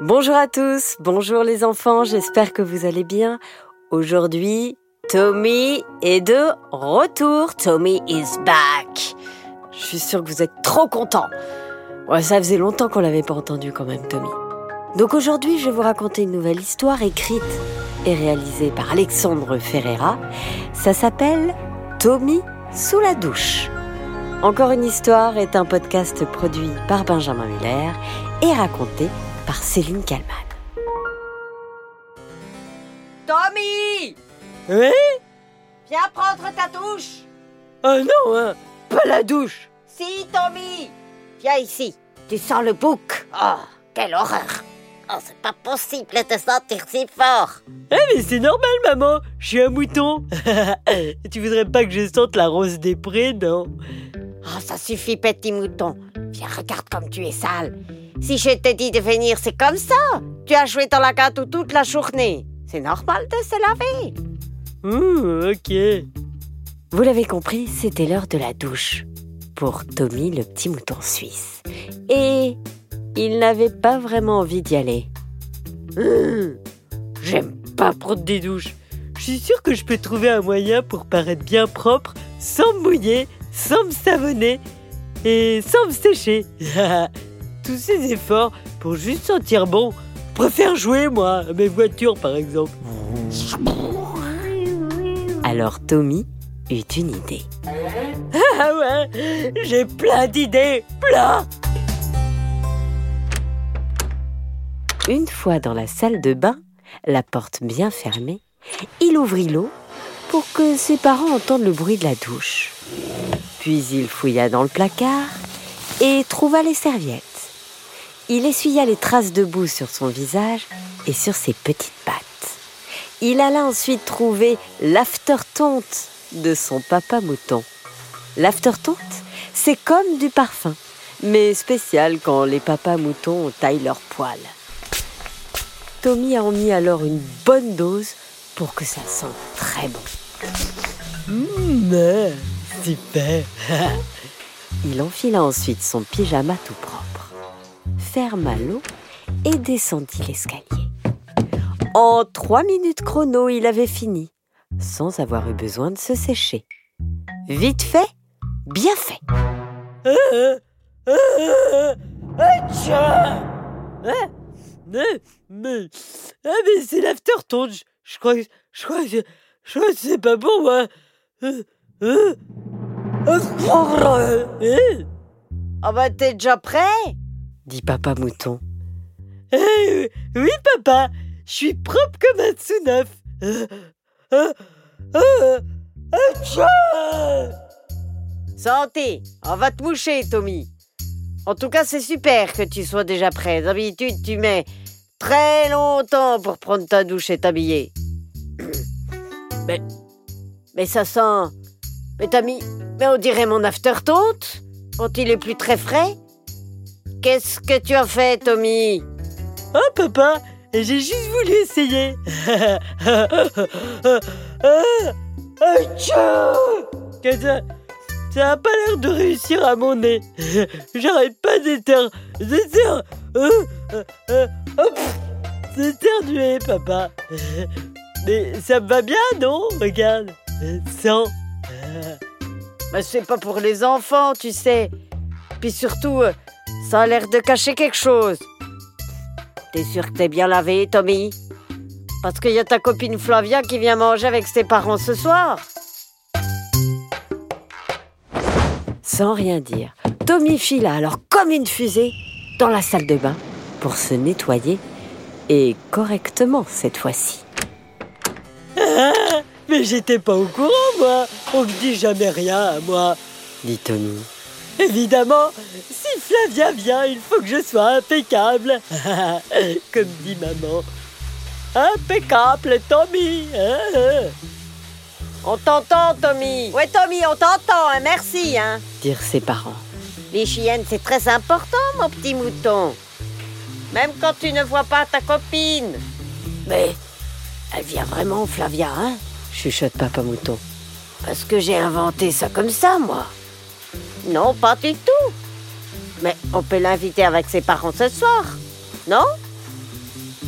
Bonjour à tous, bonjour les enfants, j'espère que vous allez bien. Aujourd'hui, Tommy est de retour. Tommy is back. Je suis sûre que vous êtes trop contents. Ouais, ça faisait longtemps qu'on l'avait pas entendu quand même, Tommy. Donc aujourd'hui, je vais vous raconter une nouvelle histoire écrite et réalisée par Alexandre Ferreira. Ça s'appelle Tommy sous la douche. Encore une histoire est un podcast produit par Benjamin Muller et raconté par Céline Kalman. Tommy! Oui? Viens prendre ta douche! Oh non, hein, pas la douche! Si, Tommy! Viens ici. Tu sens le bouc. Oh, quelle horreur! Oh, c'est pas possible de te sentir si fort. Eh mais c'est normal maman, je suis un mouton. Tu voudrais pas que je sente la rose des prés, non? Oh, ça suffit, petit mouton. Viens, regarde comme tu es sale. Si je t'ai dit de venir, c'est comme ça. Tu as joué dans la gâteau toute la journée. C'est normal de se laver. Ouh, ok. Vous l'avez compris, c'était l'heure de la douche pour Tommy le petit mouton suisse. Et il n'avait pas vraiment envie d'y aller. Hum, J'aime pas prendre des douches. Je suis sûre que je peux trouver un moyen pour paraître bien propre, sans me mouiller, sans me savonner et sans me sécher. Tous ces efforts pour juste sentir bon. Je préfère jouer, moi, à mes voitures, par exemple. Alors Tommy eut une idée. Ah ouais, j'ai plein d'idées, plein Une fois dans la salle de bain, la porte bien fermée, il ouvrit l'eau pour que ses parents entendent le bruit de la douche. Puis il fouilla dans le placard et trouva les serviettes. Il essuya les traces de boue sur son visage et sur ses petites pattes. Il alla ensuite trouver l'aftertonte de son papa mouton. L'aftertonte, c'est comme du parfum, mais spécial quand les papas moutons taillent leurs poils. Tommy en mit alors une bonne dose pour que ça sente très bon. Mmh, super Il enfila ensuite son pyjama tout propre, ferma l'eau et descendit l'escalier. En trois minutes chrono, il avait fini, sans avoir eu besoin de se sécher. Vite fait, bien fait. Ah, mais, mais, ah, mais c'est l'afterton, je, je crois, que- je crois, que- je crois que c'est pas bon, moi. Euh, euh, Oh bah, t'es déjà prêt? Dit papa mouton. eh, oui, papa, je suis propre comme un sous neuf. Euh, Santé On va te moucher, Tommy. En tout cas, c'est super que tu sois déjà prêt. D'habitude, tu mets très longtemps pour prendre ta douche et t'habiller. Mais, mais ça sent... Mais t'as mis... Mais on dirait mon aftertonte quand il est plus très frais. Qu'est-ce que tu as fait, Tommy? Oh, papa, j'ai juste voulu essayer. Que ça, ça a pas l'air de réussir à mon nez. J'arrête pas d'éter... d'éter... Euh, euh, euh, d'éternuer, papa. Mais ça me va bien, non? Regarde. Sans... Mais c'est pas pour les enfants, tu sais. Puis surtout, euh, ça a l'air de cacher quelque chose. T'es sûr que t'es bien lavé, Tommy? Parce qu'il y a ta copine Flavia qui vient manger avec ses parents ce soir. Sans rien dire, Tommy fila alors comme une fusée dans la salle de bain pour se nettoyer et correctement cette fois-ci. Ah, mais j'étais pas au courant, moi. On me dit jamais rien à moi. dit Tommy. Évidemment, si Flavia vient, il faut que je sois impeccable. Comme dit maman. Impeccable, Tommy. hein. On t'entend, Tommy Ouais, Tommy, on t'entend, hein, merci, hein dirent ses parents. Les chiennes, c'est très important, mon petit mouton. Même quand tu ne vois pas ta copine. Mais elle vient vraiment, Flavia, hein Chuchote papa mouton. Parce que j'ai inventé ça comme ça, moi. Non, pas du tout. Mais on peut l'inviter avec ses parents ce soir, non?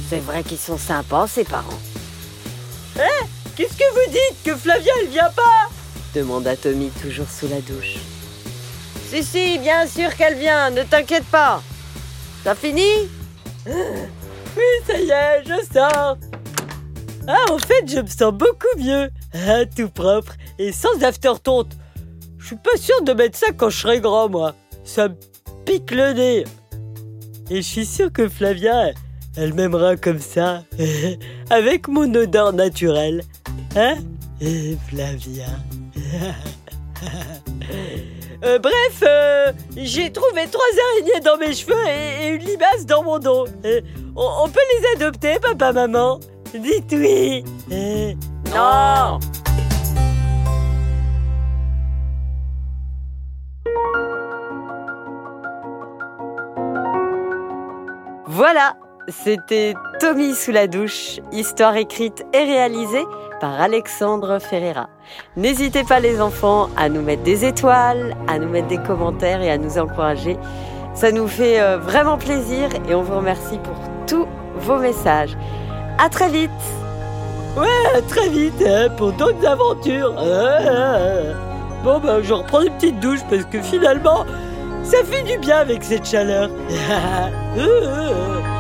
C'est vrai qu'ils sont sympas, ses parents. Hein Qu'est-ce que vous dites Que Flavia, elle vient pas? Demanda Tommy toujours sous la douche. Si, si, bien sûr qu'elle vient, ne t'inquiète pas. T'as fini? Oui, ça y est, je sors. Ah, en fait, je me sens beaucoup mieux. Ah, tout propre et sans aftertonte. Je suis pas sûr de mettre ça quand je serai grand, moi. Ça me pique le nez. Et je suis sûr que Flavia, elle m'aimera comme ça, avec mon odeur naturelle. Hein? Flavia. Euh, bref, euh, j'ai trouvé trois araignées dans mes cheveux et, une limace dans mon dos. Euh, on, on peut les adopter, papa, maman? Dites oui. Non Voilà, c'était Tommy sous la douche, histoire écrite et réalisée par Alexandre Ferreira. N'hésitez pas les enfants à nous mettre des étoiles, à nous mettre des commentaires et à nous encourager. Ça nous fait euh, vraiment plaisir et on vous remercie pour tous vos messages. À très vite à très vite hein, pour d'autres aventures. Ah, ah, ah. Bon, ben, je reprends une petite douche parce que finalement, ça fait du bien avec cette chaleur. Ah, ah, ah.